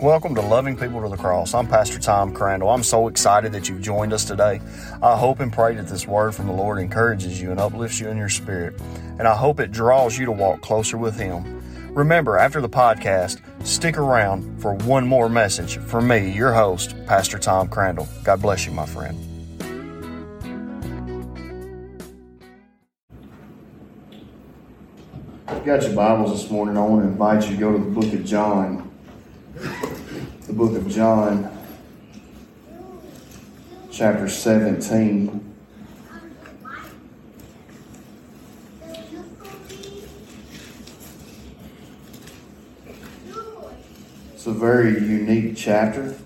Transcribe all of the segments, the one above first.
Welcome to Loving People to the Cross. I'm Pastor Tom Crandall. I'm so excited that you've joined us today. I hope and pray that this word from the Lord encourages you and uplifts you in your spirit, and I hope it draws you to walk closer with Him. Remember, after the podcast, stick around for one more message from me, your host, Pastor Tom Crandall. God bless you, my friend. Got your Bibles this morning, I want to invite you to go to the book of John the book of John, chapter 17. It's a very unique chapter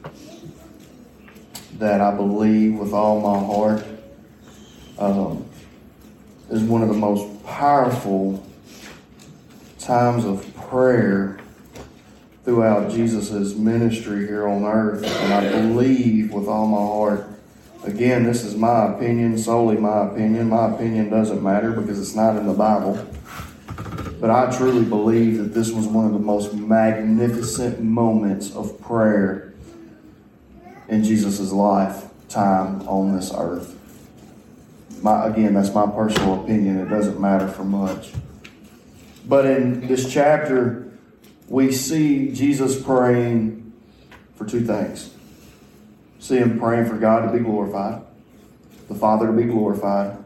that I believe with all my heart um, is one of the most powerful times of prayer throughout Jesus' ministry here on earth. And I believe with all my heart, again, this is my opinion, solely my opinion. My opinion doesn't matter because it's not in the Bible. But I truly believe that this was one of the most magnificent moments of prayer in Jesus' lifetime on this earth. My, again, that's my personal opinion. It doesn't matter for much. But in this chapter, we see Jesus praying for two things. See him praying for God to be glorified, the Father to be glorified.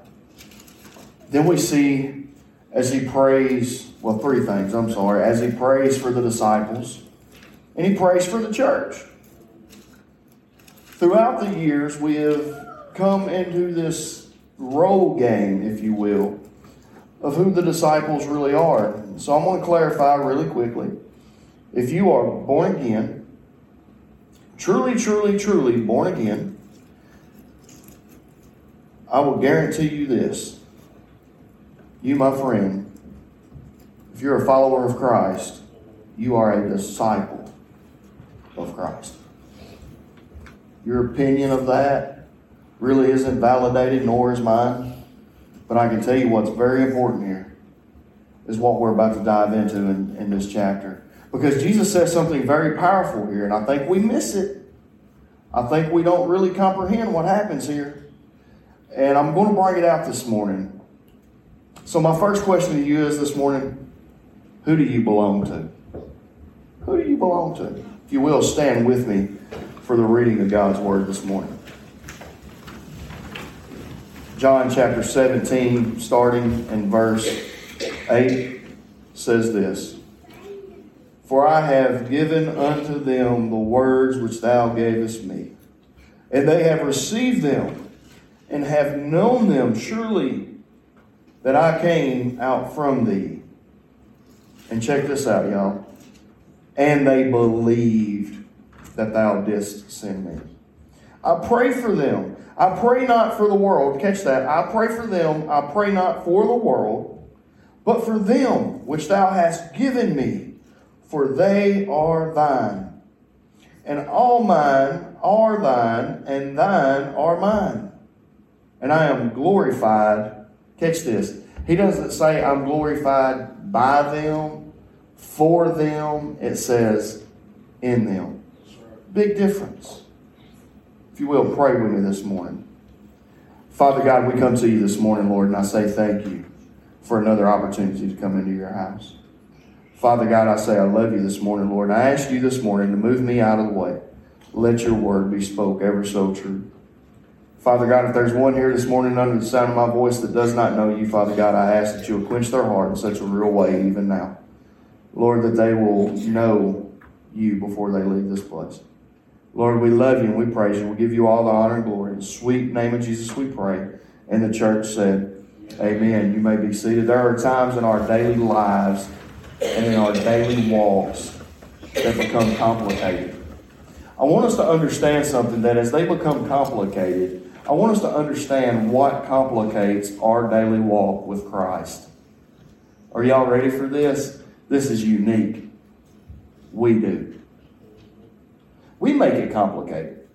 Then we see as he prays, well, three things, I'm sorry, as he prays for the disciples, and he prays for the church. Throughout the years, we have come into this role game, if you will, of who the disciples really are. So I'm going to clarify really quickly if you are born again, truly, truly, truly born again, I will guarantee you this. You, my friend, if you're a follower of Christ, you are a disciple of Christ. Your opinion of that really isn't validated, nor is mine. But I can tell you what's very important here is what we're about to dive into in, in this chapter. Because Jesus says something very powerful here, and I think we miss it. I think we don't really comprehend what happens here. And I'm going to bring it out this morning. So, my first question to you is this morning who do you belong to? Who do you belong to? If you will, stand with me for the reading of God's Word this morning. John chapter 17, starting in verse 8, says this. For I have given unto them the words which thou gavest me, and they have received them, and have known them surely that I came out from thee. And check this out, y'all. And they believed that thou didst send me. I pray for them. I pray not for the world. Catch that. I pray for them. I pray not for the world, but for them which thou hast given me for they are thine. And all mine are thine, and thine are mine. And I am glorified. Catch this. He doesn't say I'm glorified by them, for them. It says in them. Big difference. If you will, pray with me this morning. Father God, we come to you this morning, Lord, and I say thank you for another opportunity to come into your house. Father God, I say I love you this morning, Lord. I ask you this morning to move me out of the way. Let your word be spoke ever so true. Father God, if there's one here this morning under the sound of my voice that does not know you, Father God, I ask that you'll quench their heart in such a real way even now. Lord, that they will know you before they leave this place. Lord, we love you and we praise you. We give you all the honor and glory. In the sweet name of Jesus, we pray. And the church said, Amen. You may be seated. There are times in our daily lives and in our daily walks that become complicated. I want us to understand something that as they become complicated, I want us to understand what complicates our daily walk with Christ. Are y'all ready for this? This is unique. We do. We make it complicated.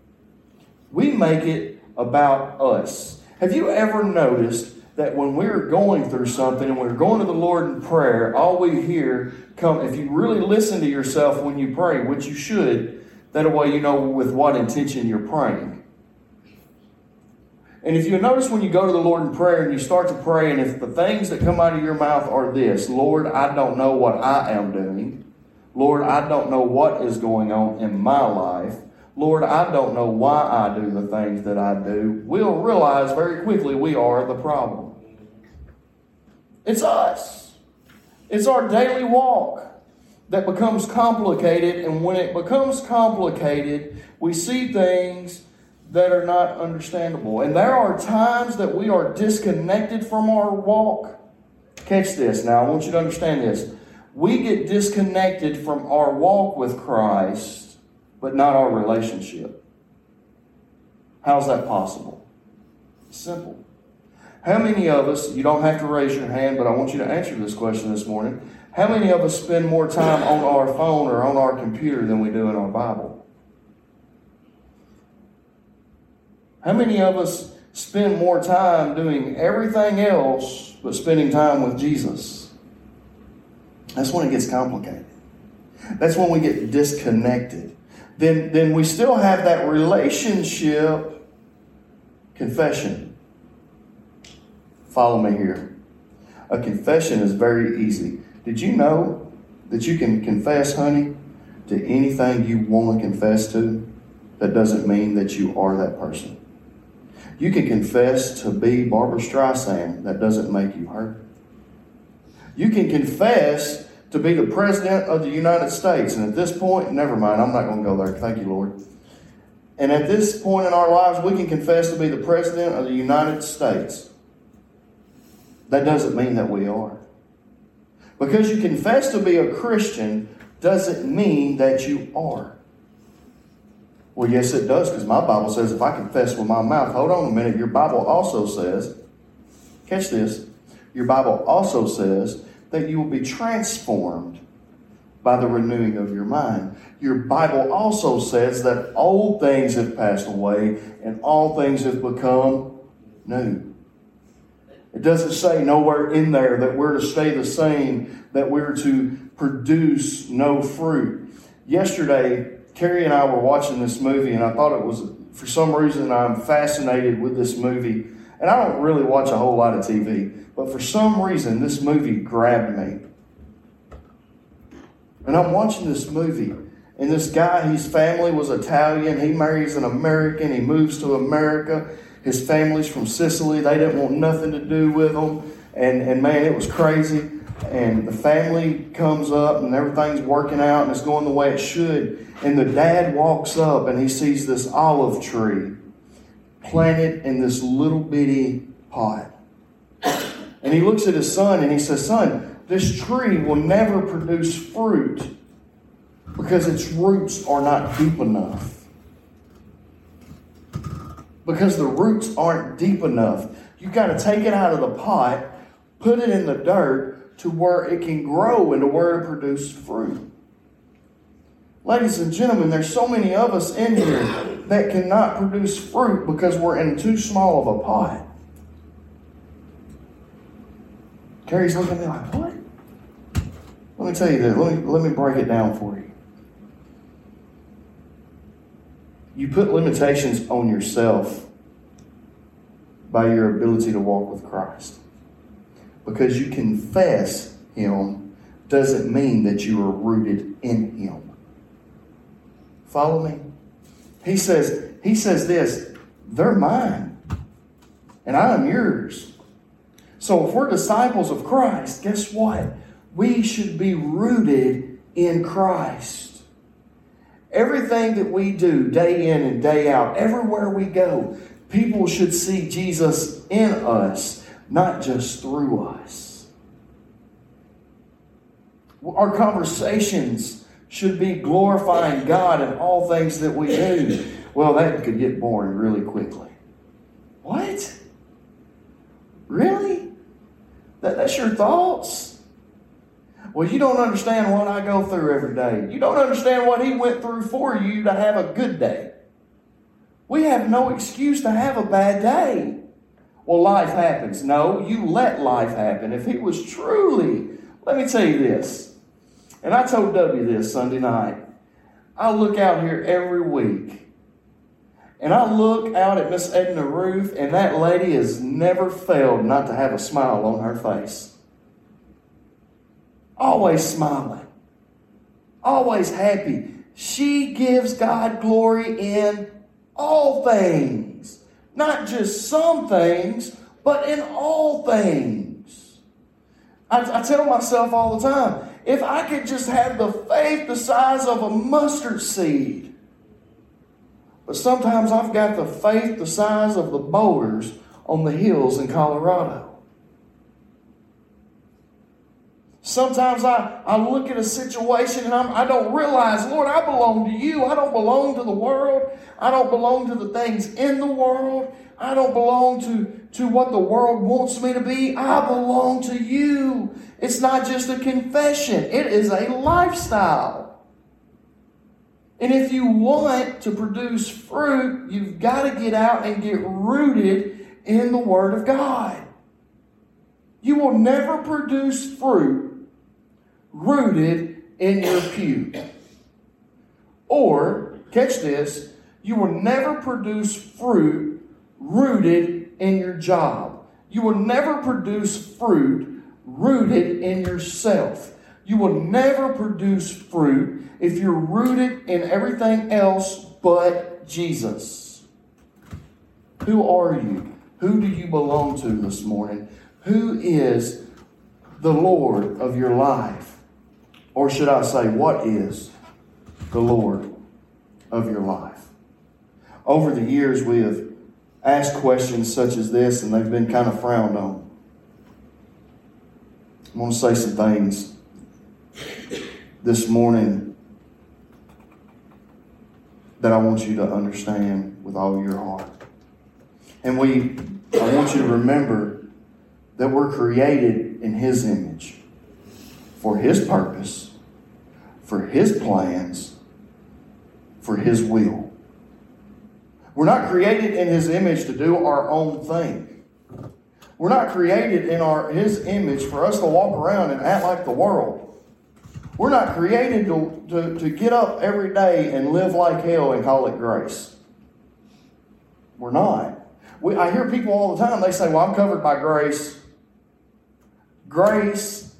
We make it about us. Have you ever noticed that when we're going through something and we're going to the Lord in prayer, all we hear come, if you really listen to yourself when you pray, which you should, That way you know with what intention you're praying. And if you notice when you go to the Lord in prayer and you start to pray, and if the things that come out of your mouth are this Lord, I don't know what I am doing. Lord, I don't know what is going on in my life. Lord, I don't know why I do the things that I do. We'll realize very quickly we are the problem. It's us. It's our daily walk that becomes complicated, and when it becomes complicated, we see things that are not understandable. And there are times that we are disconnected from our walk. Catch this now, I want you to understand this. We get disconnected from our walk with Christ, but not our relationship. How's that possible? Simple. How many of us, you don't have to raise your hand, but I want you to answer this question this morning. How many of us spend more time on our phone or on our computer than we do in our Bible? How many of us spend more time doing everything else but spending time with Jesus? That's when it gets complicated. That's when we get disconnected. Then, then we still have that relationship confession. Follow me here. A confession is very easy. Did you know that you can confess, honey, to anything you want to confess to? That doesn't mean that you are that person. You can confess to be Barbra Streisand. That doesn't make you her. You can confess to be the President of the United States. And at this point, never mind, I'm not going to go there. Thank you, Lord. And at this point in our lives, we can confess to be the President of the United States. That doesn't mean that we are. Because you confess to be a Christian doesn't mean that you are. Well, yes, it does, because my Bible says if I confess with my mouth, hold on a minute, your Bible also says, catch this, your Bible also says that you will be transformed by the renewing of your mind. Your Bible also says that old things have passed away and all things have become new. It doesn't say nowhere in there that we're to stay the same, that we're to produce no fruit. Yesterday, Carrie and I were watching this movie, and I thought it was, for some reason, I'm fascinated with this movie. And I don't really watch a whole lot of TV, but for some reason, this movie grabbed me. And I'm watching this movie, and this guy, his family was Italian. He marries an American. He moves to America. His family's from Sicily. They didn't want nothing to do with him. And, and man, it was crazy. And the family comes up, and everything's working out, and it's going the way it should. And the dad walks up and he sees this olive tree planted in this little bitty pot. And he looks at his son and he says, Son, this tree will never produce fruit because its roots are not deep enough. Because the roots aren't deep enough. You've got to take it out of the pot, put it in the dirt to where it can grow and to where it produces fruit. Ladies and gentlemen, there's so many of us in here that cannot produce fruit because we're in too small of a pot. Carrie's looking at me like, what? Let me tell you this. Let me, let me break it down for you. You put limitations on yourself by your ability to walk with Christ. Because you confess Him doesn't mean that you are rooted in Him. Follow me? He says, he says this, they're mine, and I am yours. So if we're disciples of Christ, guess what? We should be rooted in Christ. Everything that we do day in and day out, everywhere we go, people should see Jesus in us, not just through us. Our conversations should be glorifying God in all things that we do. Well, that could get boring really quickly. What? Really? That, that's your thoughts? Well, you don't understand what I go through every day. You don't understand what He went through for you to have a good day. We have no excuse to have a bad day. Well, life happens. No, you let life happen. If He was truly, let me tell you this and I told W this Sunday night. I look out here every week and I look out at Miss Edna Ruth, and that lady has never failed not to have a smile on her face. Always smiling, always happy. She gives God glory in all things, not just some things, but in all things. I, I tell myself all the time if I could just have the faith the size of a mustard seed, but sometimes I've got the faith the size of the boulders on the hills in Colorado. Sometimes I, I look at a situation and I'm, I don't realize, Lord, I belong to you. I don't belong to the world. I don't belong to the things in the world. I don't belong to, to what the world wants me to be. I belong to you. It's not just a confession, it is a lifestyle. And if you want to produce fruit, you've got to get out and get rooted in the Word of God. You will never produce fruit rooted in your pew. Or, catch this, you will never produce fruit rooted in your job. You will never produce fruit rooted in yourself. You will never produce fruit if you're rooted in everything else but Jesus. Who are you? Who do you belong to this morning? Who is the Lord of your life? Or should I say, what is the Lord of your life? Over the years, we have asked questions such as this, and they've been kind of frowned on. I want to say some things this morning that I want you to understand with all your heart. And we, I want you to remember that we're created in His image for His purpose, for His plans, for His will. We're not created in His image to do our own thing. We're not created in our His image for us to walk around and act like the world. We're not created to, to, to get up every day and live like hell and call it grace. We're not. We, I hear people all the time, they say, Well, I'm covered by grace. Grace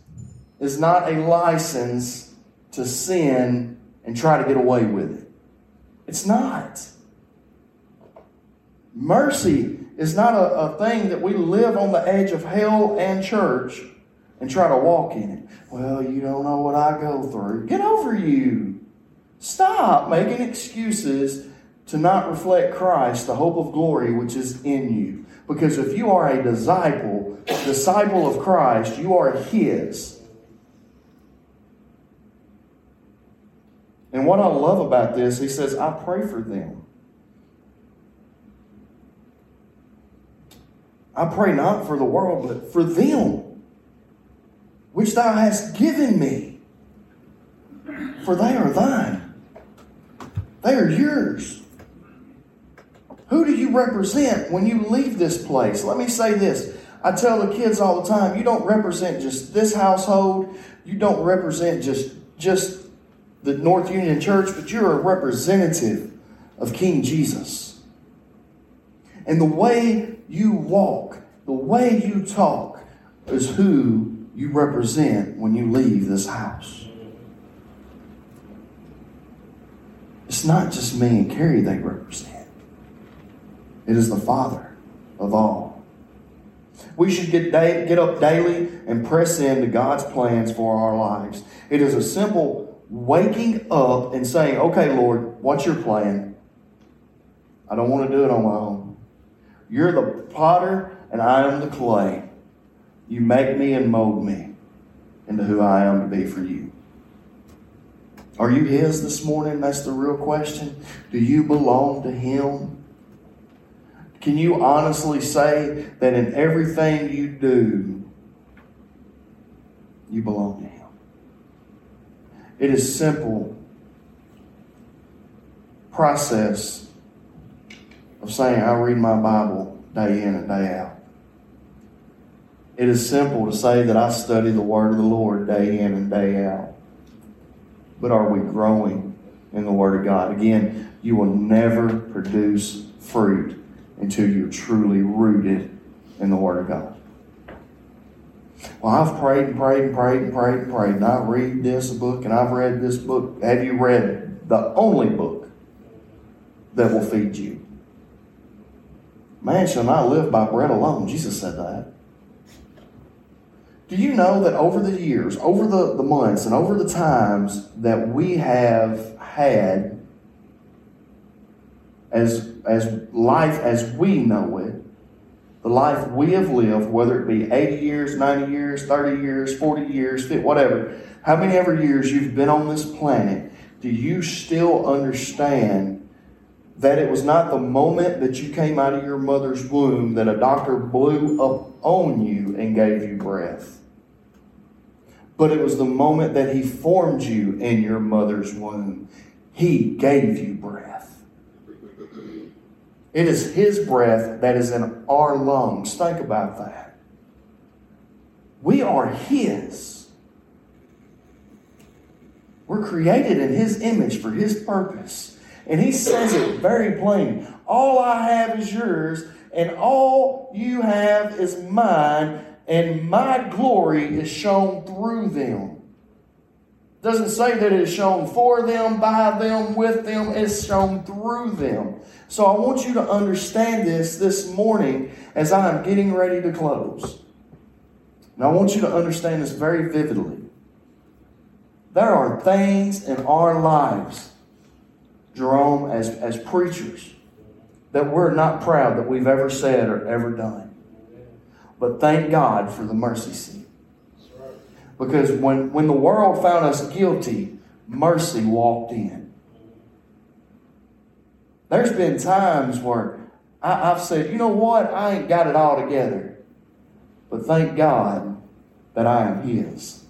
is not a license to sin and try to get away with it. It's not. Mercy is not a, a thing that we live on the edge of hell and church and try to walk in it. Well, you don't know what I go through. Get over you. Stop making excuses to not reflect Christ, the hope of glory which is in you. Because if you are a disciple, disciple of Christ, you are His. And what I love about this, he says, I pray for them. I pray not for the world, but for them, which thou hast given me. For they are thine, they are yours. Who do you represent when you leave this place? Let me say this. I tell the kids all the time, you don't represent just this household, you don't represent just just the North Union Church, but you're a representative of King Jesus. And the way you walk, the way you talk, is who you represent when you leave this house. It's not just me and Carrie they represent, it is the Father of all. We should get, get up daily and press into God's plans for our lives. It is a simple waking up and saying, Okay, Lord, what's your plan? I don't want to do it on my own. You're the potter and I am the clay. You make me and mold me into who I am to be for you. Are you His this morning? That's the real question. Do you belong to Him? Can you honestly say that in everything you do, you belong to Him? It is simple process of saying, I read my Bible day in and day out. It is simple to say that I study the Word of the Lord day in and day out. But are we growing in the Word of God. Again, you will never produce fruit until you're truly rooted in the Word of God. Well, I've prayed and prayed and prayed and prayed and prayed, and I read this book and I've read this book. Have you read the only book that will feed you? Man shall not live by bread alone. Jesus said that. Do you know that over the years, over the, the months, and over the times that we have had as, as life as we know it, the life we have lived, whether it be 80 years, 90 years, 30 years, 40 years, whatever, how many ever years you've been on this planet, do you still understand that it was not the moment that you came out of your mother's womb that a doctor blew up on you and gave you breath? But it was the moment that he formed you in your mother's womb. He gave you breath. It is His breath that is in our lungs. Think about that. We are His. We're created in His image for His purpose. And He says it very plain. All I have is yours, and all you have is mine, and my glory is shown through them doesn't say that it's shown for them, by them, with them. It's shown through them. So I want you to understand this this morning as I am getting ready to close. And I want you to understand this very vividly. There are things in our lives, Jerome, as, as preachers, that we're not proud that we've ever said or ever done. But thank God for the mercy seat. Because when, when the world found us guilty, mercy walked in. There's been times where I, have said, you know what? I ain't got it all together. But thank God that I am His.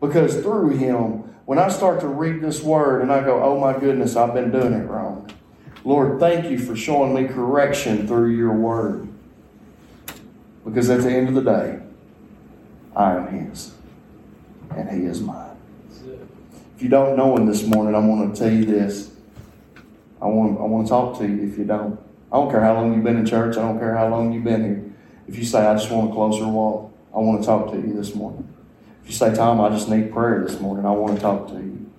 Because through Him, when I start to read this word and I go, oh my goodness, I've been doing it wrong. Lord, thank you for showing me correction through your word. Because at the end of the day, I am His, and He is mine. If you don't know Him this morning, I want to tell you this. I want, I want to talk to you if you don't. I don't care how long you've been in church. I don't care how long you've been here. If you say, I just want a closer walk, I want to talk to you this morning. If you say, Tom, I just need prayer this morning, I want to talk to you.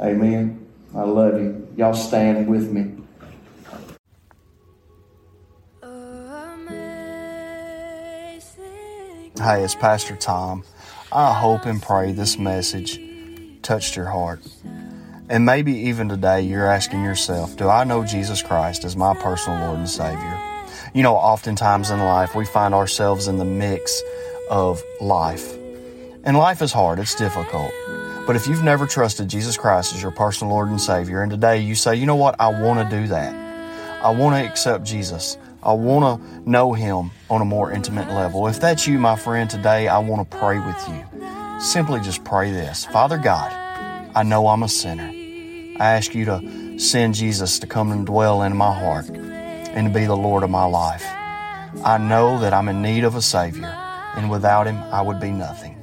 Amen. I love you. Y'all stand with me. Hey, it's Pastor Tom. I hope and pray this message touched your heart. And maybe even today you're asking yourself, Do I know Jesus Christ as my personal Lord and Savior? You know, oftentimes in life we find ourselves in the mix of life. And life is hard, it's difficult. But if you've never trusted Jesus Christ as your personal Lord and Savior, and today you say, You know what, I want to do that. I want to accept Jesus. I want to know Him on a more intimate level. If that's you, my friend, today I want to pray with you. Simply just pray this Father God, I know I'm a sinner. I ask you to send Jesus to come and dwell in my heart and to be the Lord of my life. I know that I'm in need of a Savior, and without Him, I would be nothing.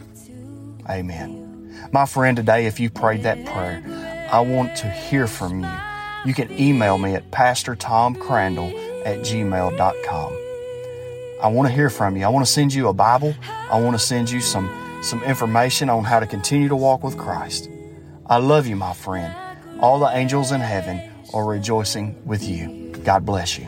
Amen. My friend, today, if you prayed that prayer, I want to hear from you. You can email me at Pastor Tom Crandall at gmail.com. I want to hear from you. I want to send you a Bible. I want to send you some, some information on how to continue to walk with Christ. I love you, my friend. All the angels in heaven are rejoicing with you. God bless you.